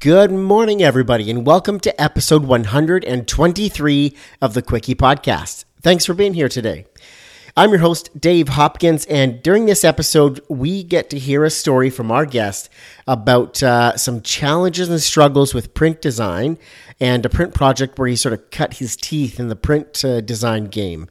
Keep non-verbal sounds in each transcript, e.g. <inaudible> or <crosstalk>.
Good morning, everybody, and welcome to episode 123 of the Quickie Podcast. Thanks for being here today. I'm your host, Dave Hopkins, and during this episode, we get to hear a story from our guest about uh, some challenges and struggles with print design and a print project where he sort of cut his teeth in the print uh, design game.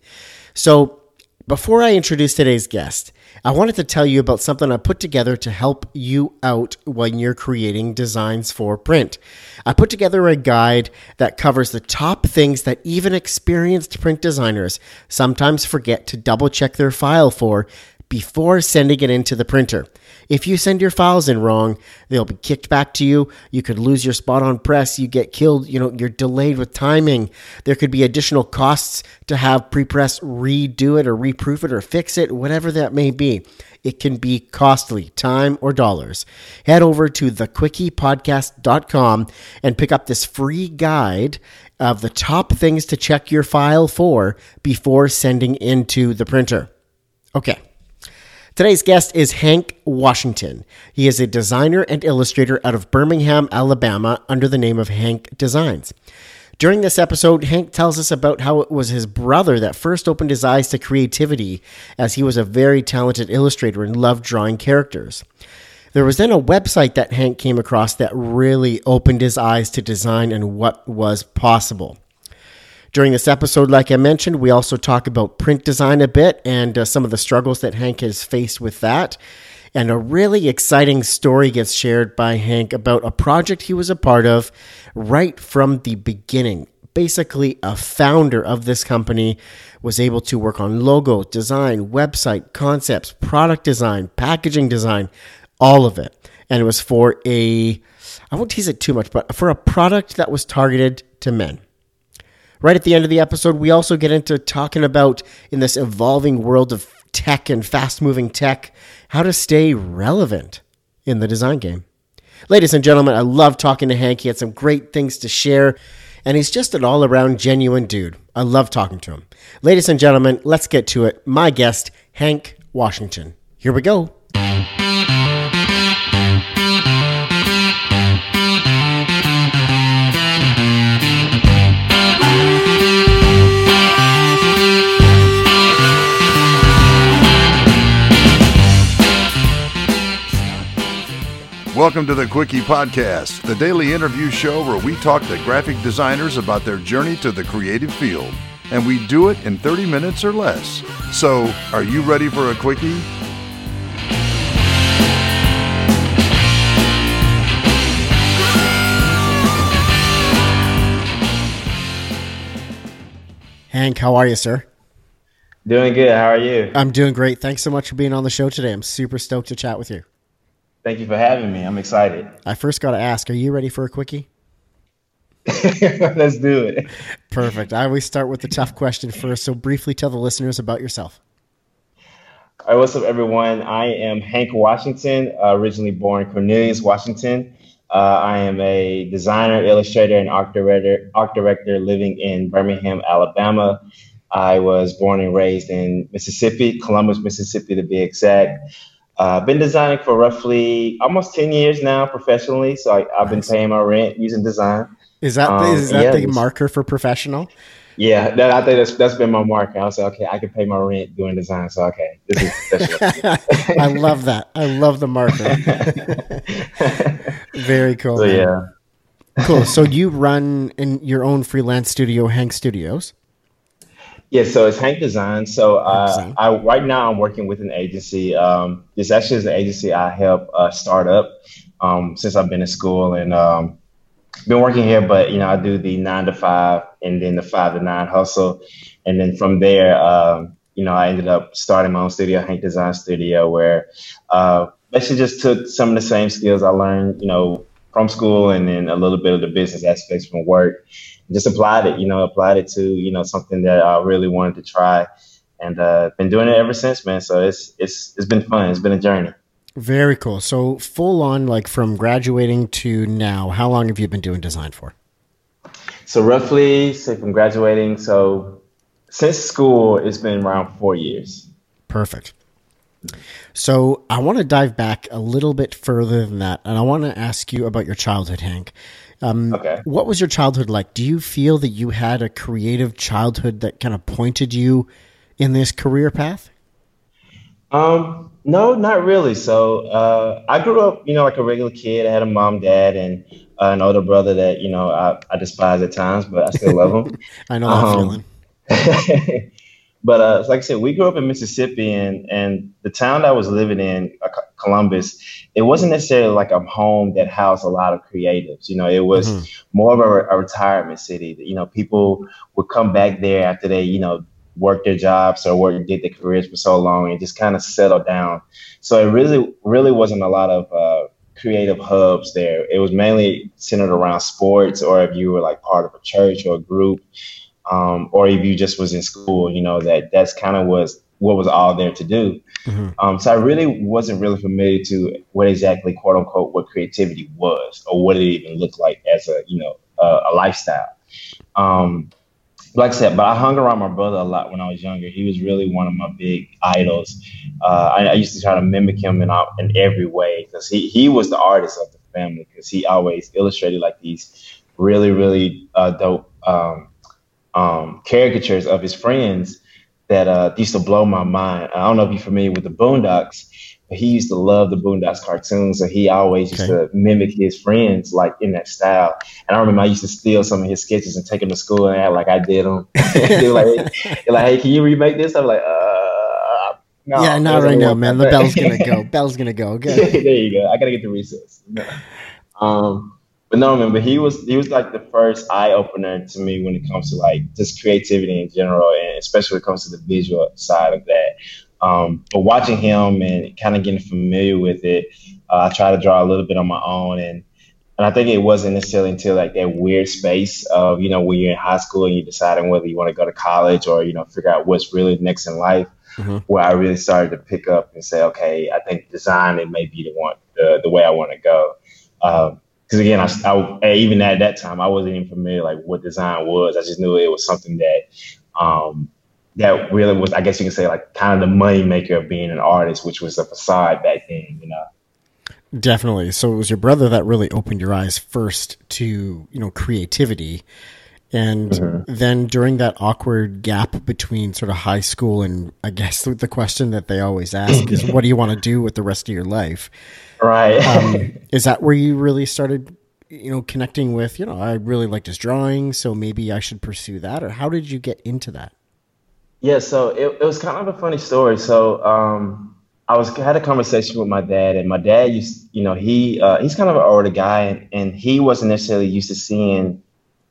So, before I introduce today's guest, I wanted to tell you about something I put together to help you out when you're creating designs for print. I put together a guide that covers the top things that even experienced print designers sometimes forget to double check their file for before sending it into the printer. If you send your files in wrong, they'll be kicked back to you. You could lose your spot on press. You get killed. You know, you're delayed with timing. There could be additional costs to have prepress redo it or reproof it or fix it, whatever that may be. It can be costly, time or dollars. Head over to thequickiepodcast.com and pick up this free guide of the top things to check your file for before sending into the printer. Okay. Today's guest is Hank Washington. He is a designer and illustrator out of Birmingham, Alabama, under the name of Hank Designs. During this episode, Hank tells us about how it was his brother that first opened his eyes to creativity, as he was a very talented illustrator and loved drawing characters. There was then a website that Hank came across that really opened his eyes to design and what was possible. During this episode, like I mentioned, we also talk about print design a bit and uh, some of the struggles that Hank has faced with that. And a really exciting story gets shared by Hank about a project he was a part of right from the beginning. Basically, a founder of this company was able to work on logo, design, website, concepts, product design, packaging design, all of it. And it was for a, I won't tease it too much, but for a product that was targeted to men. Right at the end of the episode, we also get into talking about in this evolving world of tech and fast moving tech, how to stay relevant in the design game. Ladies and gentlemen, I love talking to Hank. He had some great things to share, and he's just an all around genuine dude. I love talking to him. Ladies and gentlemen, let's get to it. My guest, Hank Washington. Here we go. Welcome to the Quickie Podcast, the daily interview show where we talk to graphic designers about their journey to the creative field. And we do it in 30 minutes or less. So, are you ready for a Quickie? Hank, how are you, sir? Doing good. How are you? I'm doing great. Thanks so much for being on the show today. I'm super stoked to chat with you. Thank you for having me. I'm excited. I first got to ask, are you ready for a quickie? <laughs> Let's do it. Perfect. I always start with the tough question first. So, briefly tell the listeners about yourself. All right, what's up, everyone? I am Hank Washington, uh, originally born in Cornelius, Washington. Uh, I am a designer, illustrator, and art director, art director living in Birmingham, Alabama. I was born and raised in Mississippi, Columbus, Mississippi, to be exact. I've uh, been designing for roughly almost 10 years now professionally. So I, have been paying my rent using design. Is that, um, is that yeah, the marker for professional? Yeah, that, I think that's, that's been my marker. I was like, okay, I can pay my rent doing design. So, okay, this is <laughs> I love that. I love the marker. <laughs> Very cool. So, yeah. cool. So you run in your own freelance studio, Hank Studios. Yeah, so it's Hank Design. So uh, I right now I'm working with an agency. Um, this actually is an agency I help uh, start up um, since I've been in school and um, been working here. But you know, I do the nine to five and then the five to nine hustle, and then from there, um, you know, I ended up starting my own studio, Hank Design Studio, where uh, basically just took some of the same skills I learned, you know, from school and then a little bit of the business aspects from work just applied it, you know, applied it to, you know, something that I really wanted to try and uh, been doing it ever since, man. So it's, it's, it's been fun. It's been a journey. Very cool. So full on, like from graduating to now, how long have you been doing design for? So roughly, say from graduating, so since school, it's been around four years. Perfect. So I want to dive back a little bit further than that, and I want to ask you about your childhood, Hank. Um, okay. What was your childhood like? Do you feel that you had a creative childhood that kind of pointed you in this career path? Um, no, not really. So uh, I grew up, you know, like a regular kid. I had a mom, dad, and uh, an older brother that you know I, I despise at times, but I still love him. <laughs> I know that um, feeling. <laughs> but uh, like I said, we grew up in Mississippi, and and the town I was living in, uh, Columbus, it wasn't necessarily like a home that housed a lot of creatives. You know, it was mm-hmm. more of a, a retirement city. You know, people would come back there after they, you know, worked their jobs or worked did their careers for so long and just kind of settled down. So it really really wasn't a lot of uh, creative hubs there. It was mainly centered around sports, or if you were like part of a church or a group, um, or if you just was in school. You know that that's kind of was what was all there to do. Mm-hmm. Um, so I really wasn't really familiar to what exactly quote unquote what creativity was or what it even looked like as a you know uh, a lifestyle. Um, like I said, but I hung around my brother a lot when I was younger. He was really one of my big idols. Uh, I, I, used to try to mimic him in, in every way because he, he was the artist of the family because he always illustrated like these really, really uh, dope um, um, caricatures of his friends that uh, used to blow my mind. I don't know if you're familiar with the Boondocks, but he used to love the Boondocks cartoons, so he always used to mimic his friends like in that style. And I remember I used to steal some of his sketches and take them to school and act like I did them. <laughs> they were like, they're like, hey, can you remake this? I'm like, uh, no. Yeah, not right now, man. The bell's gonna go. <laughs> Bell's gonna go. Okay. <laughs> there you go. I gotta get the recess. Um, but no, man. But he was he was like the first eye opener to me when it comes to like just creativity in general, and especially when it comes to the visual side of that. Um, but watching him and kind of getting familiar with it, uh, I try to draw a little bit on my own, and and I think it wasn't necessarily until like that weird space of you know when you're in high school and you're deciding whether you want to go to college or you know figure out what's really next in life, mm-hmm. where I really started to pick up and say, okay, I think design it may be the one the, the way I want to go. Because again, I, I, even at that time I wasn't even familiar like what design was. I just knew it was something that um, that really was, I guess you can say, like kind of the money maker of being an artist, which was a facade back then, you know. Definitely. So it was your brother that really opened your eyes first to, you know, creativity. And mm-hmm. then during that awkward gap between sort of high school and I guess <laughs> the question that they always ask is, <laughs> what do you want to do with the rest of your life? Right. um, <laughs> is that where you really started, you know, connecting with, you know, I really liked his drawing, so maybe I should pursue that? Or how did you get into that? Yeah, so it, it was kind of a funny story. So um, I was had a conversation with my dad, and my dad used, you know, he uh, he's kind of an older guy, and, and he wasn't necessarily used to seeing,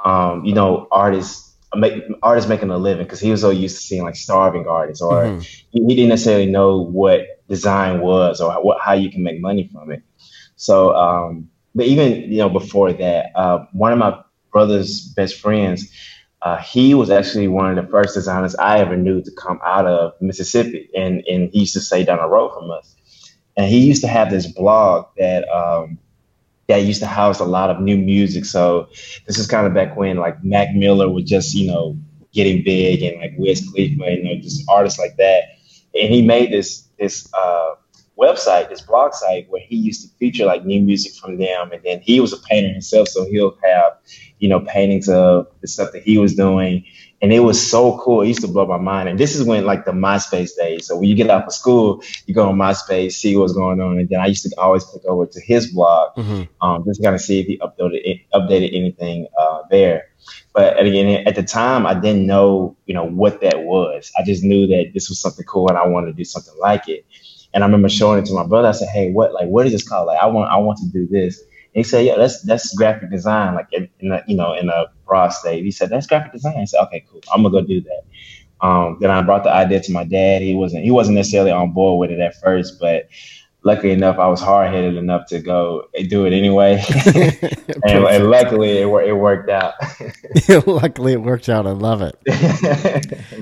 um, you know, artists make, artists making a living because he was so used to seeing like starving artists, or mm-hmm. he, he, didn't necessarily know what design was or what how you can make money from it. So, um, but even you know before that, uh, one of my brother's best friends uh, he was actually one of the first designers I ever knew to come out of Mississippi, and and he used to stay down the road from us. And he used to have this blog that um, that used to house a lot of new music. So this is kind of back when like Mac Miller was just you know getting big, and like Wiz Khalifa, you know, just artists like that. And he made this this uh, website, this blog site, where he used to feature like new music from them. And then he was a painter himself, so he'll have, you know, paintings of the stuff that he was doing. And it was so cool. It used to blow my mind. And this is when like the MySpace days. So when you get out of school, you go on MySpace, see what's going on. And then I used to always click over to his blog, mm-hmm. um, just kind of see if he uploaded updated anything uh, there. But again, at the time, I didn't know, you know, what that was. I just knew that this was something cool, and I wanted to do something like it. And I remember showing it to my brother. I said, "Hey, what like what is this called? Like, I want I want to do this." And he said, "Yeah, that's that's graphic design, like in, a, you know in a broad state." He said, "That's graphic design." I said, "Okay, cool. I'm gonna go do that." Um, then I brought the idea to my dad. He wasn't he wasn't necessarily on board with it at first, but luckily enough, I was hard headed enough to go do it anyway. <laughs> and, and, luckily, it, it worked out. <laughs> luckily, it worked out. I love it.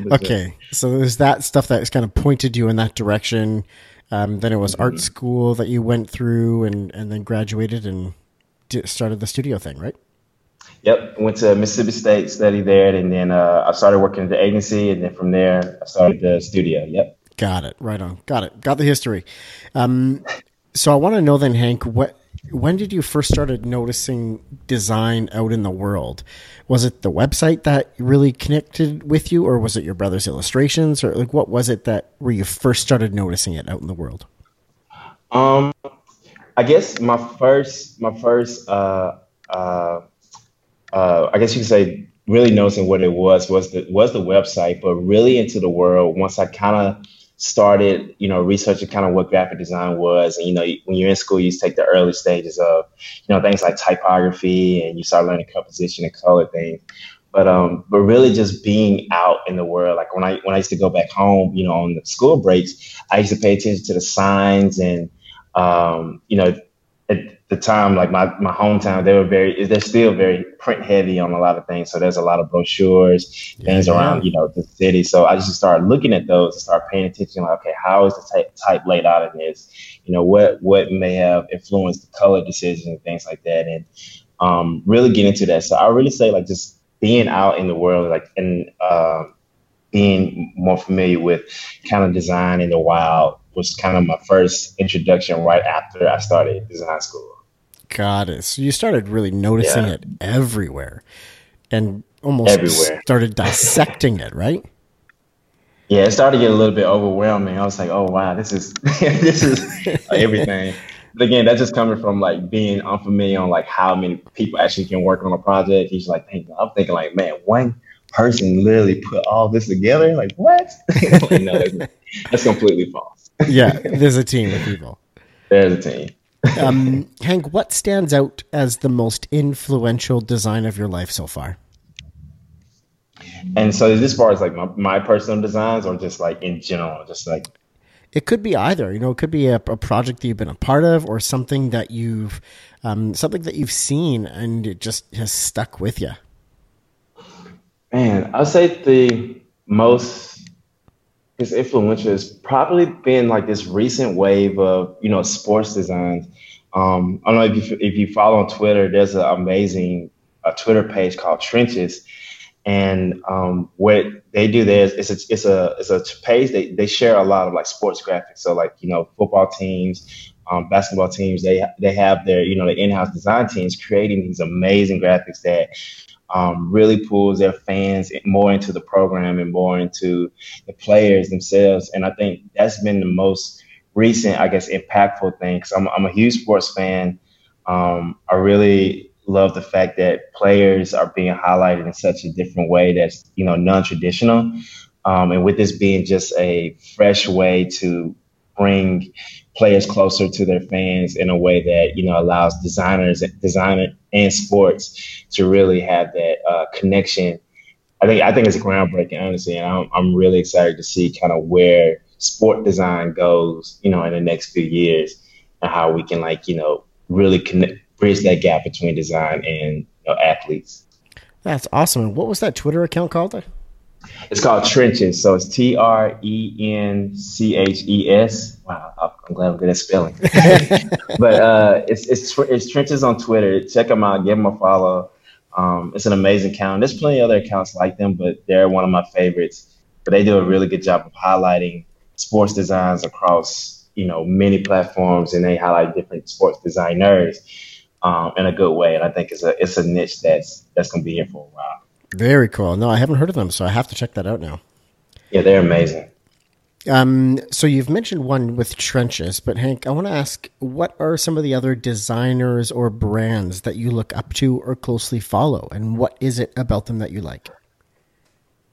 <laughs> okay, so there's that stuff that's kind of pointed you in that direction. Um, then it was art mm-hmm. school that you went through and, and then graduated and started the studio thing, right? Yep. Went to Mississippi State, studied there, and then uh, I started working at the agency, and then from there I started the studio. Yep. Got it. Right on. Got it. Got the history. Um, so I want to know then, Hank, what when did you first started noticing design out in the world? Was it the website that really connected with you, or was it your brother's illustrations, or like what was it that where you first started noticing it out in the world? Um, I guess my first, my first, uh, uh, uh, I guess you could say, really noticing what it was was the was the website, but really into the world once I kind of started, you know, researching kind of what graphic design was. And, you know, when you're in school, you take the early stages of, you know, things like typography and you start learning composition and color things. But um, but really just being out in the world. Like when I when I used to go back home, you know, on the school breaks, I used to pay attention to the signs and um, you know, the time, like my, my hometown, they were very, they're still very print heavy on a lot of things. So there's a lot of brochures, yeah, things yeah. around, you know, the city. So I just started looking at those and start paying attention. Like, okay, how is the type, type laid out in this? You know, what, what may have influenced the color decision and things like that. And um, really get into that. So I really say like just being out in the world, like, and uh, being more familiar with kind of design in the wild was kind of my first introduction right after I started design school. Got it. So you started really noticing yeah. it everywhere and almost everywhere. started dissecting it, right? Yeah, it started to get a little bit overwhelming. I was like, oh wow, this is <laughs> this is everything. But again, that's just coming from like being unfamiliar on like how many people actually can work on a project. He's like, I'm thinking like, man, one person literally put all this together. Like what? <laughs> like, no, that's, that's completely false. yeah, <laughs> there's a team of people. There's a team um, Hank, what stands out as the most influential design of your life so far? And so, this far as like my, my personal designs, or just like in general, just like it could be either. You know, it could be a, a project that you've been a part of, or something that you've um, something that you've seen and it just has stuck with you. Man, I'd say the most is influential has probably been like this recent wave of you know sports designs. Um, I don't know if you if you follow on Twitter. There's an amazing a Twitter page called Trenches, and um, what they do there is it's a it's a it's a page they they share a lot of like sports graphics. So like you know football teams, um, basketball teams, they they have their you know the in-house design teams creating these amazing graphics that um, really pulls their fans more into the program and more into the players themselves. And I think that's been the most recent, I guess, impactful thing. Because I'm, I'm a huge sports fan. Um, I really love the fact that players are being highlighted in such a different way that's you know non-traditional. Um, and with this being just a fresh way to bring players closer to their fans in a way that you know allows designers, designer, and sports to really have that uh, connection. I think I think it's groundbreaking, honestly, and I'm I'm really excited to see kind of where sport design goes, you know, in the next few years, and how we can like you know really connect, bridge that gap between design and you know, athletes. That's awesome. What was that Twitter account called? It's called Trenches. So it's T R E N C H E S. Wow, I'm glad I'm good at spelling. <laughs> but uh, it's, it's it's Trenches on Twitter. Check them out. Give them a follow. Um, it's an amazing account. There's plenty of other accounts like them, but they're one of my favorites. But they do a really good job of highlighting sports designs across you know many platforms, and they highlight different sports designers um, in a good way. And I think it's a it's a niche that's that's going to be here for a while. Very cool. No, I haven't heard of them, so I have to check that out now. Yeah, they're amazing. Um, so you've mentioned one with trenches, but Hank, I want to ask, what are some of the other designers or brands that you look up to or closely follow, and what is it about them that you like?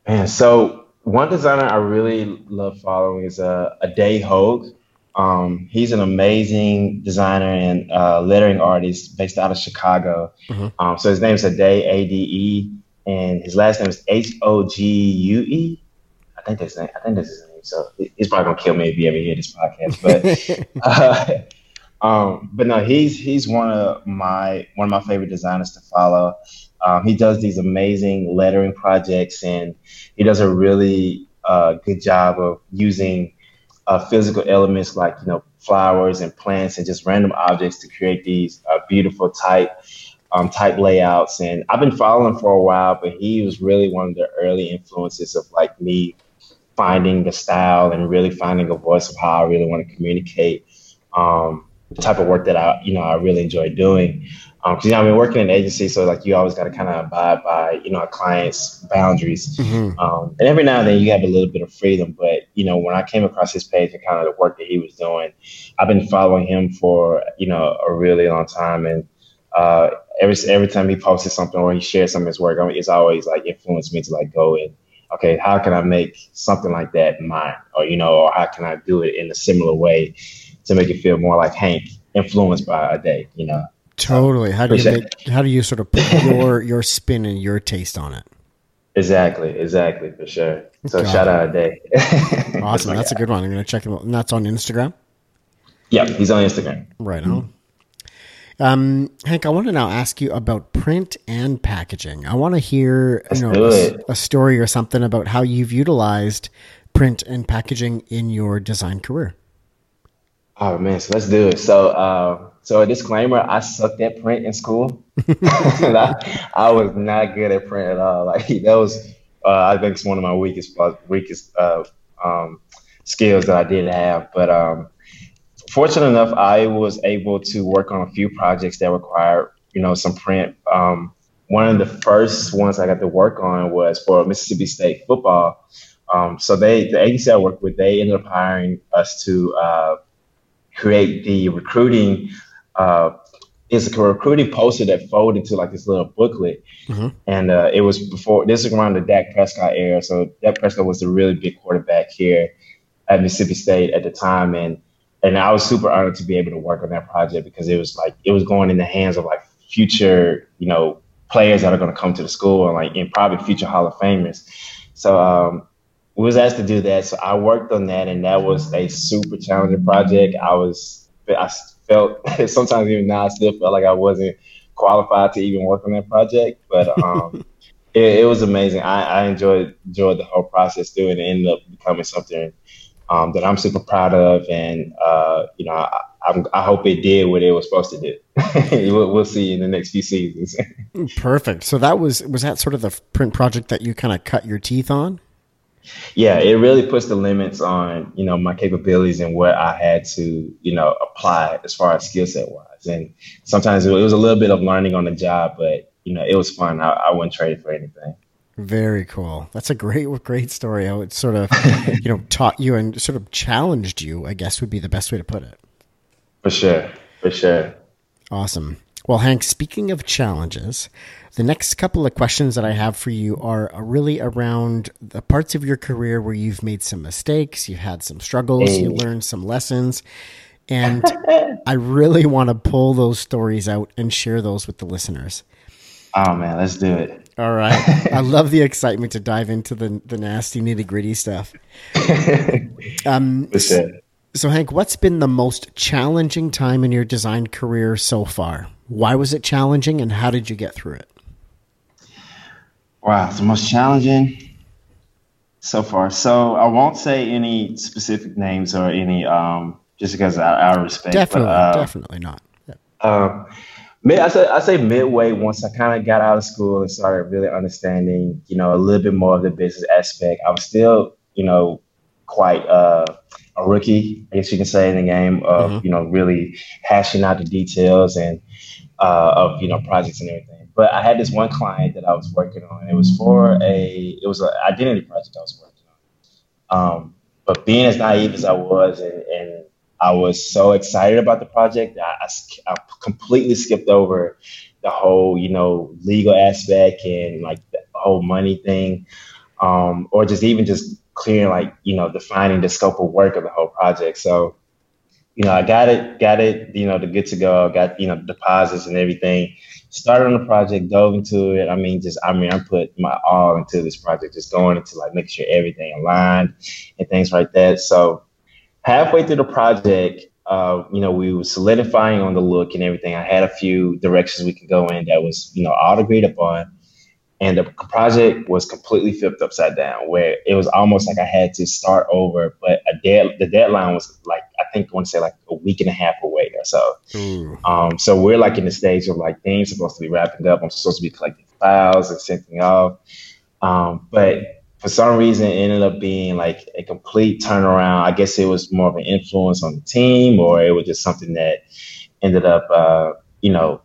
Man, so one designer I really love following is uh, Ade Hogue. Um, he's an amazing designer and uh, lettering artist based out of Chicago. Mm-hmm. Um, so his name is Ade A D E and his last name is H O G U E. I think that's name. I think that's his name. So he's probably gonna kill me if he ever hear this podcast. But <laughs> uh, um, but no, he's he's one of my one of my favorite designers to follow. Um, he does these amazing lettering projects, and he does a really uh, good job of using uh, physical elements like you know flowers and plants and just random objects to create these uh, beautiful type um, type layouts. And I've been following for a while, but he was really one of the early influences of like me finding the style and really finding a voice of how I really want to communicate um, the type of work that I, you know, I really enjoy doing. Because um, you know, I've been working in an agency, so like you always got to kind of abide by you know a client's boundaries. Mm-hmm. Um, and every now and then you have a little bit of freedom. But you know, when I came across his page and kind of the work that he was doing, I've been following him for you know a really long time, and uh, every every time he posted something or he shared some of his work, I mean, it's always like influenced me to like go and okay, how can I make something like that mine, or you know, or how can I do it in a similar way to make it feel more like Hank, influenced by Ade, you know. Totally. How do you make, how do you sort of put <laughs> your your spin and your taste on it? Exactly, exactly, for sure. So shout out Ade. <laughs> awesome. That's a good one. I'm gonna check him out. And that's on Instagram? Yeah, he's on Instagram. Right on. Um, Hank, I want to now ask you about print and packaging. I want to hear you know a, a, story or something about how you've utilized print and packaging in your design career. Oh man, so let's do it. So, uh, so a disclaimer: I sucked at print in school. <laughs> I, I, was not good at print at all. <laughs> Like that was, uh, I think, it's one of my weakest weakest uh, um, skills that I did have. But um, fortunate enough, I was able to work on a few projects that required, you know, some print. Um, one of the first ones I got to work on was for Mississippi State football. Um, so they, the agency I worked with, they ended up hiring us to uh, create the recruiting. Uh, it's a recruiting poster that folded into like this little booklet, mm-hmm. and uh, it was before this is around the Dak Prescott era. So Dak Prescott was a really big quarterback here at Mississippi State at the time, and and I was super honored to be able to work on that project because it was like it was going in the hands of like future, you know, players that are going to come to the school and like and probably future Hall of Famers. So um, we was asked to do that. So I worked on that, and that was a super challenging project. I was I felt <laughs> sometimes even now I still felt like I wasn't qualified to even work on that project, but <laughs> um, it, it, was amazing. I, I enjoyed enjoyed the whole process through it, and ended up becoming something um, that I'm super proud of, and uh, you know, I, I, I, hope it did what it was supposed to do. <laughs> we'll, we'll, see in the next few seasons. <laughs> Perfect. So that was was that sort of the print project that you kind of cut your teeth on? Yeah, it really puts the limits on you know my capabilities and what I had to you know apply as far as skill set wise. And sometimes it was a little bit of learning on the job, but you know it was fun. I, I wouldn't trade it for anything. Very cool. That's a great, great story. How it sort of, <laughs> you know, taught you and sort of challenged you. I guess would be the best way to put it. For sure. For sure. Awesome. Well, Hank, speaking of challenges, the next couple of questions that I have for you are really around the parts of your career where you've made some mistakes, you've had some struggles, hey. you learned some lessons. <laughs> And I really want to pull those stories out and share those with the listeners. Oh, man, let's do it. All right. <laughs> I love the excitement to dive into the, the nasty nitty gritty stuff. <laughs> Um, so, so, Hank, what's been the most challenging time in your design career so far? Why was it challenging and how did you get through it? Wow, the most challenging so far. So I won't say any specific names or any, um, just because I, I respect. Definitely, but, uh, definitely not. Yeah. Uh, Mid, I say I say midway once I kind of got out of school and started really understanding, you know, a little bit more of the business aspect. I was still, you know, quite uh, a rookie, I guess you can say, in the game of, mm-hmm. you know, really hashing out the details and uh, of, you know, projects and everything. But I had this one client that I was working on. It was for a, it was an identity project I was working on. Um, but being as naive as I was and, and I was so excited about the project that I, I, completely skipped over the whole, you know, legal aspect and like the whole money thing, um, or just even just clearing, like, you know, defining the scope of work of the whole project. So, you know, I got it, got it, you know, the good to go, got, you know, deposits and everything. Started on the project, dove into it. I mean, just, I mean, I put my all into this project, just going into like making sure everything aligned and things like that. So, halfway through the project, uh, you know, we were solidifying on the look and everything. I had a few directions we could go in that was, you know, all agreed upon. And the project was completely flipped upside down, where it was almost like I had to start over. But a dead, the deadline was like I think I want to say like a week and a half away or so. Um, so we're like in the stage of like things supposed to be wrapping up. I'm supposed to be collecting files and sending off. Um, but for some reason it ended up being like a complete turnaround. I guess it was more of an influence on the team, or it was just something that ended up, uh, you know,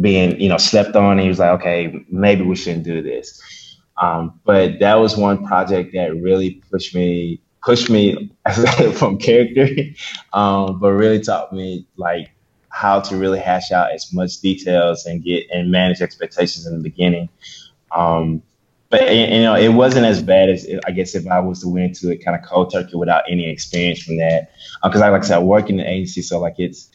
being you know slept on. And he was like, okay, maybe we shouldn't do this. Um, but that was one project that really pushed me pushed me <laughs> from character, um, but really taught me like how to really hash out as much details and get and manage expectations in the beginning. Um, but you know, it wasn't as bad as I guess if I was to went into it kind of cold turkey without any experience from that. Because uh, I like I said, I work in the agency, so like it's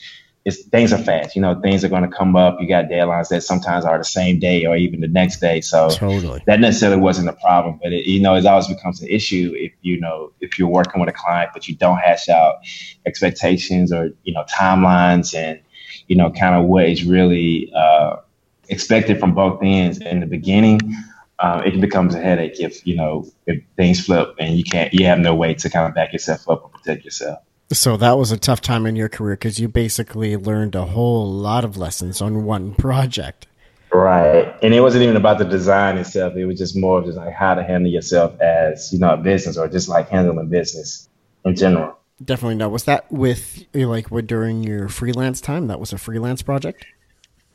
it's things are fast. You know, things are going to come up. You got deadlines that sometimes are the same day or even the next day. So totally. that necessarily wasn't a problem, but it, you know, it always becomes an issue if you know if you're working with a client but you don't hash out expectations or you know timelines and you know kind of what is really uh, expected from both ends in the beginning um, it becomes a headache if you know if things flip and you can't you have no way to kind of back yourself up or protect yourself. So that was a tough time in your career because you basically learned a whole lot of lessons on one <laughs> project. Right, and it wasn't even about the design itself. It was just more of just like how to handle yourself as you know a business or just like handling business in general. Definitely no. Was that with like what during your freelance time? That was a freelance project.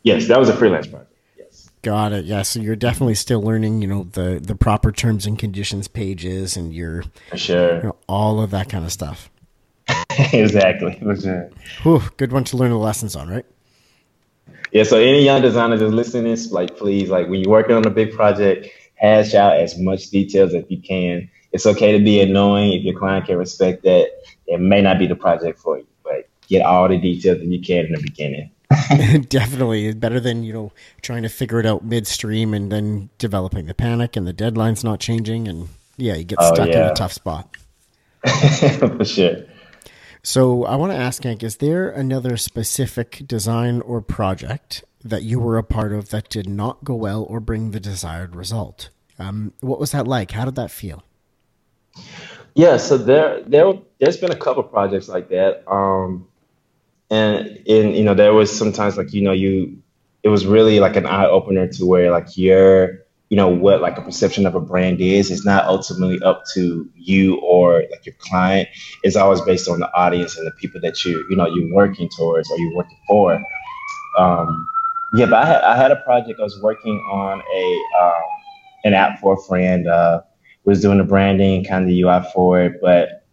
Yes, that was a freelance project. Got it. Yeah. So you're definitely still learning, you know, the the proper terms and conditions pages, and you're sure you know, all of that kind of stuff. <laughs> exactly. Sure. Whew, good one to learn the lessons on, right? Yeah. So any young designer that's listening, like please, like when you're working on a big project, hash out as much details as you can. It's okay to be annoying if your client can respect that. It may not be the project for you, but get all the details that you can in the beginning. <laughs> <laughs> Definitely better than you know trying to figure it out midstream and then developing the panic and the deadline's not changing and yeah, you get oh, stuck yeah. in a tough spot. <laughs> For sure. So I want to ask Hank, is there another specific design or project that you were a part of that did not go well or bring the desired result? Um, what was that like? How did that feel? Yeah, so there, there, there's been a couple projects like that. Um, and in you know there was sometimes like you know you it was really like an eye opener to where like your you know what like a perception of a brand is is not ultimately up to you or like your client. It's always based on the audience and the people that you you know you're working towards or you're working for. Um yeah but i had i had a project i was working on a um an app for a friend uh was doing the branding kind of the ui for it but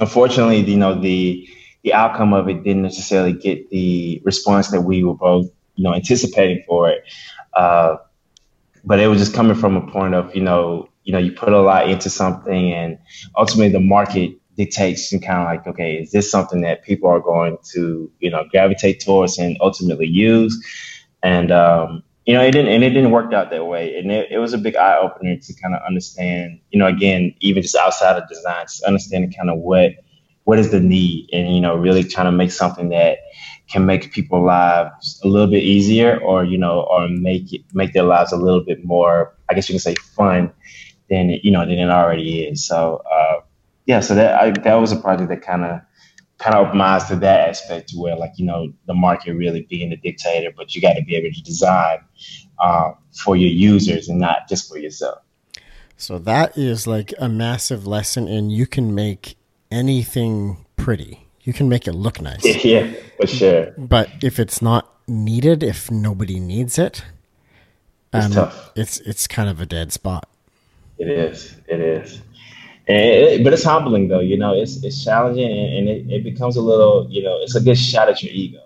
unfortunately you know the the outcome of it didn't necessarily get the response that we were both, you know, anticipating for it. Uh, but it was just coming from a point of, you know, you know, you put a lot into something, and ultimately the market dictates and kind of like, okay, is this something that people are going to, you know, gravitate towards and ultimately use? And um, you know, it didn't, and it didn't work out that way. And it, it was a big eye opener to kind of understand, you know, again, even just outside of design, just understanding kind of what what is the need? And you know really trying to make something that can make people's lives a little bit easier or you know or make it make their lives a little bit more i guess you can say fun than you know than it already is. So uh, yeah so that I, that was a project that kind of kind of opened my eyes to that aspect to where like you know the market really being the dictator but you got to be able to design uh, for your users and not just for yourself. So that is like a massive lesson and you can make anything pretty. You can make it look nice. <laughs> Yeah, for sure. But if it's not needed, if nobody needs it, um, it's tough. It's it's kind of a dead spot. It is. It is. And it, but it's humbling though. You know, it's it's challenging and, and it, it becomes a little. You know, it's a good shot at your ego,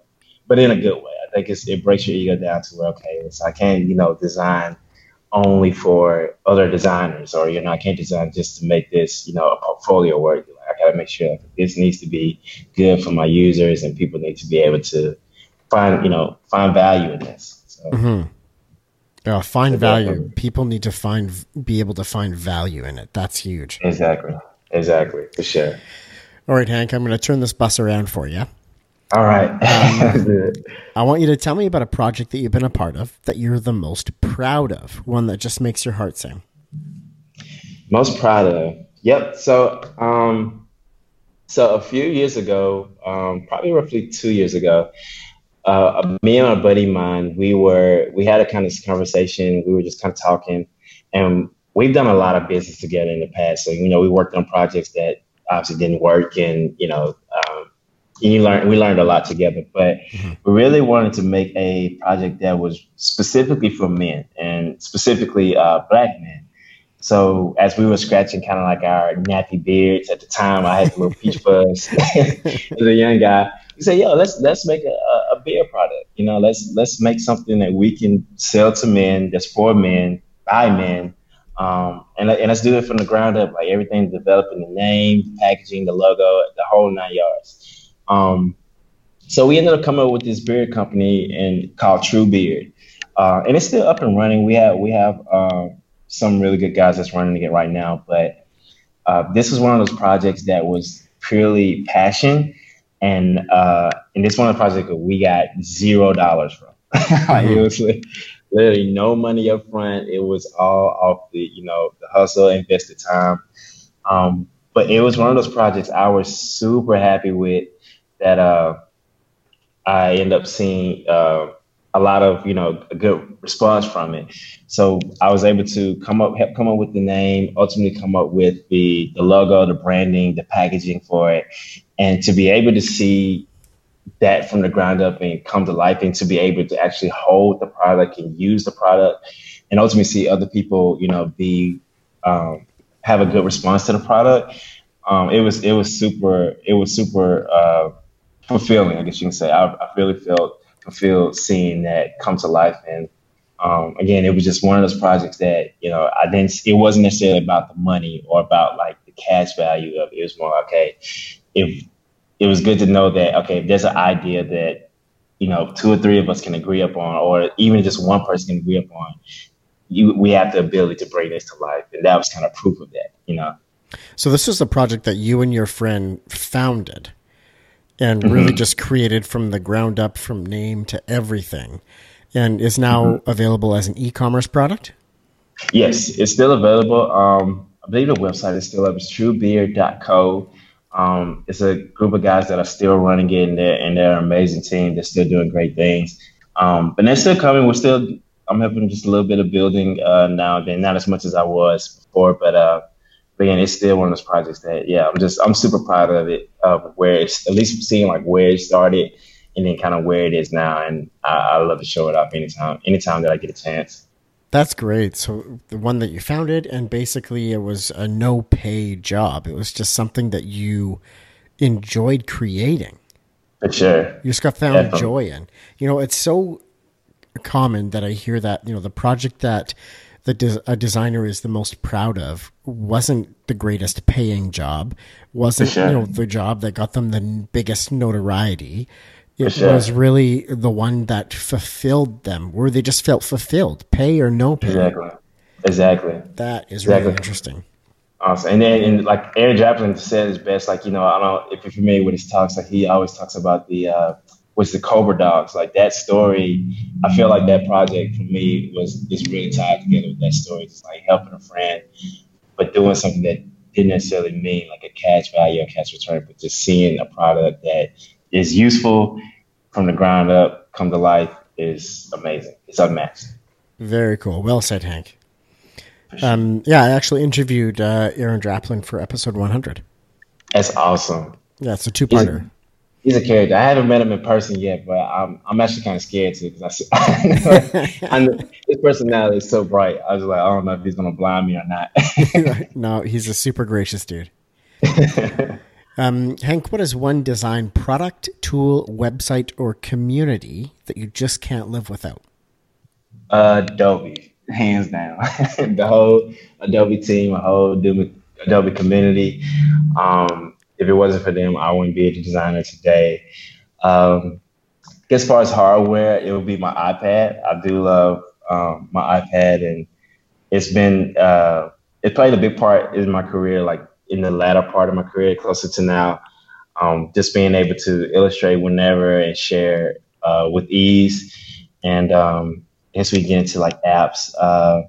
but in a good way. I think it's, it breaks your ego down to where okay, so I can't you know design only for other designers or you know I can't design just to make this you know a portfolio work got to make sure like, this needs to be good for my users, and people need to be able to find you know find value in this. So, mm-hmm. find so value. People need to find be able to find value in it. That's huge. Exactly. Exactly. For sure. All right, Hank. I'm going to turn this bus around for you. All right. um, <laughs> I want you to tell me about a project that you've been a part of that you're the most proud of, one that just makes your heart sing. Most proud of. Yep. So, um, so a few years ago, um, probably roughly two years ago, uh, me and a buddy of mine, we were we had a kind of conversation. We were just kind of talking, and we've done a lot of business together in the past. So you know, we worked on projects that obviously didn't work, and you know, um, you learned we learned a lot together. But mm-hmm. we really wanted to make a project that was specifically for men and specifically uh, black men. So as we were scratching kind of like our nappy beards at the time, I had a little peach fuzz as <laughs> a young guy. We said, "Yo, let's let's make a, a beer product. You know, let's let's make something that we can sell to men, that's for men, by men, um, and, and let's do it from the ground up, like everything developing the name, the packaging, the logo, the whole nine yards. Um, so we ended up coming up with this beard company and called True Beard, uh, and it's still up and running. We have we have uh, some really good guys that's running it right now, but uh, this was one of those projects that was purely passion, and uh, and this one of the projects that we got zero dollars from. <laughs> mm-hmm. it was like, literally no money up front. It was all off the, you know, the hustle, invested time. Um, but it was one of those projects I was super happy with that uh, I end up seeing uh, a lot of, you know, a good response from it. So I was able to come up, help come up with the name, ultimately come up with the the logo, the branding, the packaging for it, and to be able to see that from the ground up and come to life and to be able to actually hold the product and use the product and ultimately see other people, you know, be um, have a good response to the product. Um, it was it was super it was super uh, fulfilling, I guess you can say. I, I really felt fulfilled seeing that come to life and um, again, it was just one of those projects that you know I didn't. It wasn't necessarily about the money or about like the cash value of it. It was more okay. If it was good to know that okay, if there's an idea that you know two or three of us can agree upon, or even just one person can agree upon, you we have the ability to bring this to life, and that was kind of proof of that, you know. So this is a project that you and your friend founded, and mm-hmm. really just created from the ground up, from name to everything, and is now mm-hmm. available as an e-commerce product. Yes, it's still available. Um, I believe the website is still up. It's truebeard.co. Um, it's a group of guys that are still running it, and they're, and they're an amazing team. They're still doing great things. Um, but they're still coming. We're still, I'm helping just a little bit of building uh, now and then, not as much as I was before, but, uh, but again, it's still one of those projects that, yeah, I'm just, I'm super proud of it, of where it's, at least seeing like where it started and then kind of where it is now. And I, I love to show it off anytime, anytime that I get a chance. That's great. So the one that you founded, and basically it was a no pay job. It was just something that you enjoyed creating. For sure. You just got found Definitely. joy in. You know, it's so common that I hear that, you know, the project that the des- a designer is the most proud of wasn't the greatest paying job, wasn't, sure. you know, the job that got them the biggest notoriety it sure. was really the one that fulfilled them, where they just felt fulfilled, pay or no pay. Exactly. Exactly. That is exactly. really interesting. Awesome. And then, and like Aaron Draplin said his best, like, you know, I don't know if you're familiar with his talks, like he always talks about the, uh, was the Cobra Dogs. Like that story, I feel like that project for me was just really tied together with that story. Just like helping a friend, but doing something that didn't necessarily mean like a cash value or cash return, but just seeing a product that is useful from the ground up, come to life is amazing. It's unmatched. Very cool. Well said, Hank. Um, yeah, I actually interviewed uh, Aaron Draplin for episode 100. That's awesome. Yeah, it's a two-parter. He's a, character. I haven't met him in person yet, but I'm I'm actually kind of scared too because I, <laughs> I, know, his personality is so bright. I was like, I don't know if he's gonna blind me or not. <laughs> no, he's a super gracious dude. <laughs> Um, Hank, what is one design product, tool, website, or community that you just can't live without? Uh, Adobe, hands down. the whole Adobe team, the whole Adobe community. Um, if it wasn't for them, I wouldn't be a designer today. Um, as far as hardware, it would be my iPad. I do love um, my iPad, and it's been uh, it played a big part in my career. Like in the latter part of my career, closer to now, um, just being able to illustrate whenever and share uh, with ease. And um, as we get into like apps, uh,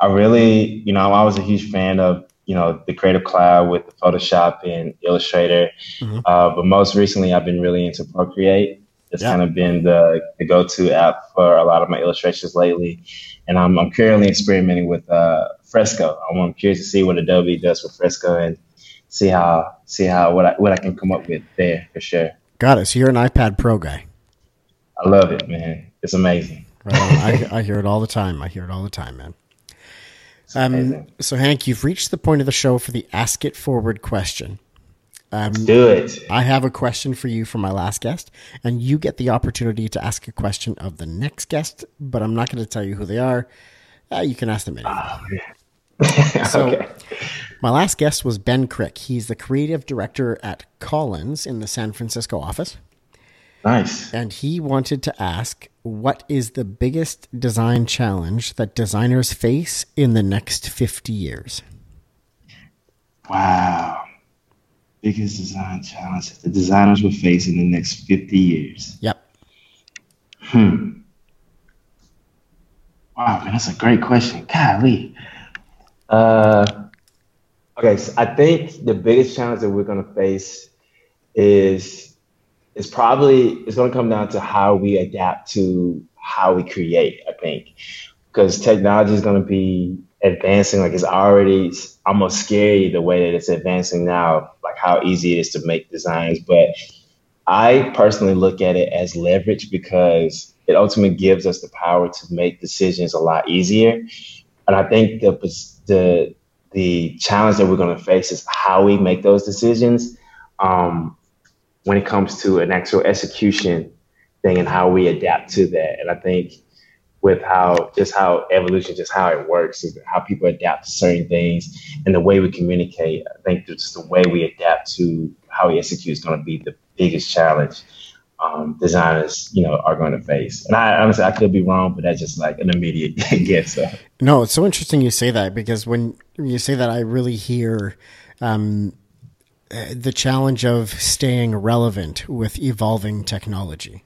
I really, you know, I was a huge fan of, you know, the Creative Cloud with the Photoshop and Illustrator. Mm-hmm. Uh, but most recently, I've been really into Procreate It's yeah. kind of been the, the go-to app for a lot of my illustrations lately. And I'm, I'm currently experimenting with uh, Fresco. I'm curious to see what Adobe does with Fresco and see how see how what I what I can come up with there for sure. Got it. So you're an iPad Pro guy. I love it, man. It's amazing. Right I, <laughs> I hear it all the time. I hear it all the time, man. Um, so Hank, you've reached the point of the show for the ask it forward question. Um, Let's do it. I have a question for you from my last guest, and you get the opportunity to ask a question of the next guest, but I'm not going to tell you who they are. Uh, you can ask them anyway. Oh, <laughs> so, okay. my last guest was Ben Crick. He's the creative director at Collins in the San Francisco office. Nice. And he wanted to ask what is the biggest design challenge that designers face in the next 50 years? Wow. Biggest design challenge that the designers will face in the next 50 years. Yep. Hmm. Wow, man, that's a great question. Golly. Uh, okay, so I think the biggest challenge that we're going to face is it's probably it's going to come down to how we adapt to how we create. I think. Because technology is going to be advancing like it's already almost scary the way that it's advancing now like how easy it is to make designs. But i personally look at it as leverage because it ultimately gives us the power to make decisions a lot easier. And i think the the the challenge that we're going to face is how we make those decisions. Um, when it comes to an actual execution thing and how we adapt to that. And I think with how just how evolution, just how it works, is how people adapt to certain things and the way we communicate. I think just the way we adapt to how we execute is going to be the biggest challenge um, designers, you know, are going to face. And I honestly, I could be wrong, but that's just like an immediate <laughs> guess. So. No, it's so interesting you say that because when you say that, I really hear um, the challenge of staying relevant with evolving technology.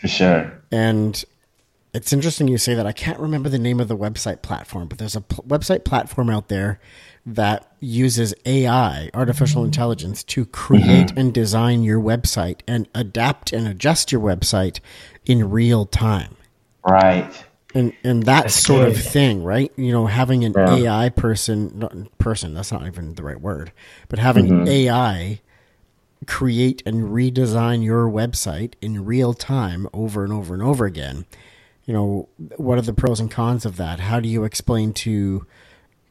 For sure. And it's interesting you say that. I can't remember the name of the website platform, but there's a pl- website platform out there that uses AI, artificial intelligence, to create mm-hmm. and design your website and adapt and adjust your website in real time. Right and and that that's sort good. of thing, right? You know, having an yeah. AI person, not, person that's not even the right word, but having mm-hmm. AI create and redesign your website in real time over and over and over again. You know, what are the pros and cons of that? How do you explain to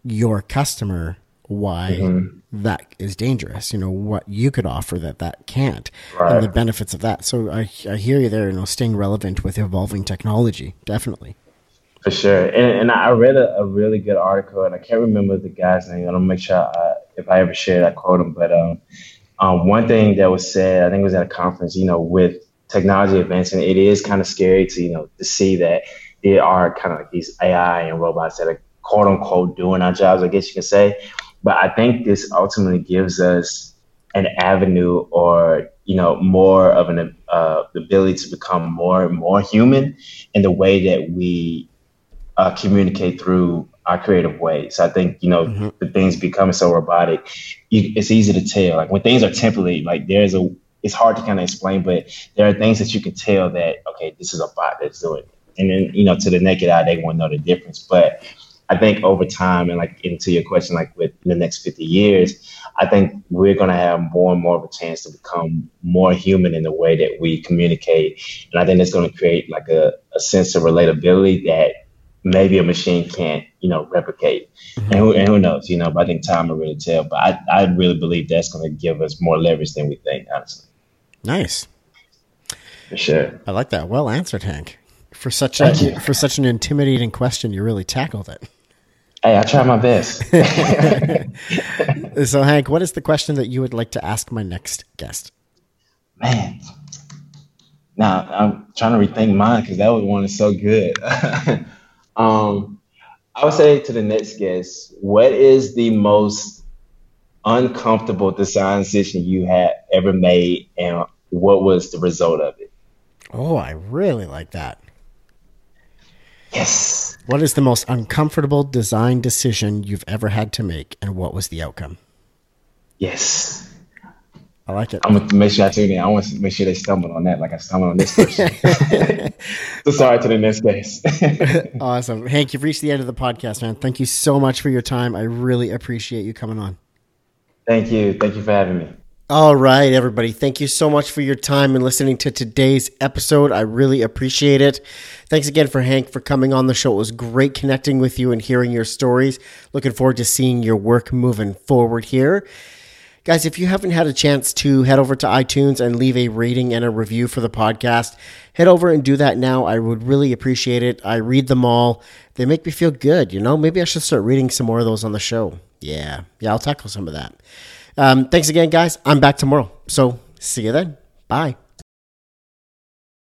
your customer why mm-hmm. that is dangerous? You know, what you could offer that that can't, right. and the benefits of that. So I, I hear you there. You know, staying relevant with evolving technology, definitely. For sure. And, and I read a, a, really good article, and I can't remember the guy's name. I don't make sure I, if I ever share I quote him. But um, um, one thing that was said, I think it was at a conference, you know, with technology advancing, it is kind of scary to, you know, to see that there are kind of like these AI and robots that are quote unquote doing our jobs, I guess you can say. But I think this ultimately gives us an avenue or you know more of an uh, ability to become more and more human in the way that we uh, communicate through our creative ways. I think you know mm-hmm. the things becoming so robotic, you, it's easy to tell. Like when things are temporary, like there's a, it's hard to kind of explain, but there are things that you can tell that okay, this is a bot that's doing it, and then you know to the naked eye they won't know the difference. But I think over time, and like into your question, like with the next 50 years, I think we're going to have more and more of a chance to become more human in the way that we communicate. And I think it's going to create like a, a sense of relatability that maybe a machine can't, you know, replicate. Mm-hmm. And, who, and who knows, you know, but I think time will really tell. But I, I really believe that's going to give us more leverage than we think, honestly. Nice. For sure. I like that. Well answered, Hank. For such a for such an intimidating question, you really tackled it. Hey, I try my best. <laughs> so, Hank, what is the question that you would like to ask my next guest? Man, now I'm trying to rethink mine because that was one is so good. <laughs> Um, I would say to the next guest, what is the most uncomfortable design decision you had ever made, and what was the result of it? Oh, I really like that. Yes. What is the most uncomfortable design decision you've ever had to make, and what was the outcome? Yes. I like it. I'm gonna make sure I tune in. I want to make sure they stumble on that, like I stumbled on this <laughs> person. so sorry to the next case. <laughs> awesome, Hank. You've reached the end of the podcast, man. Thank you so much for your time. I really appreciate you coming on. Thank you. Thank you for having me. All right, everybody. Thank you so much for your time and listening to today's episode. I really appreciate it. Thanks again for Hank for coming on the show. It was great connecting with you and hearing your stories. Looking forward to seeing your work moving forward here. Guys, if you haven't had a chance to head over to iTunes and leave a rating and a review for the podcast, head over and do that now. I would really appreciate it. I read them all. They make me feel good, you know? Maybe I should start reading some more of those on the show. Yeah. Yeah, I'll tackle some of that. Um, thanks again, guys. I'm back tomorrow. So see you then. Bye.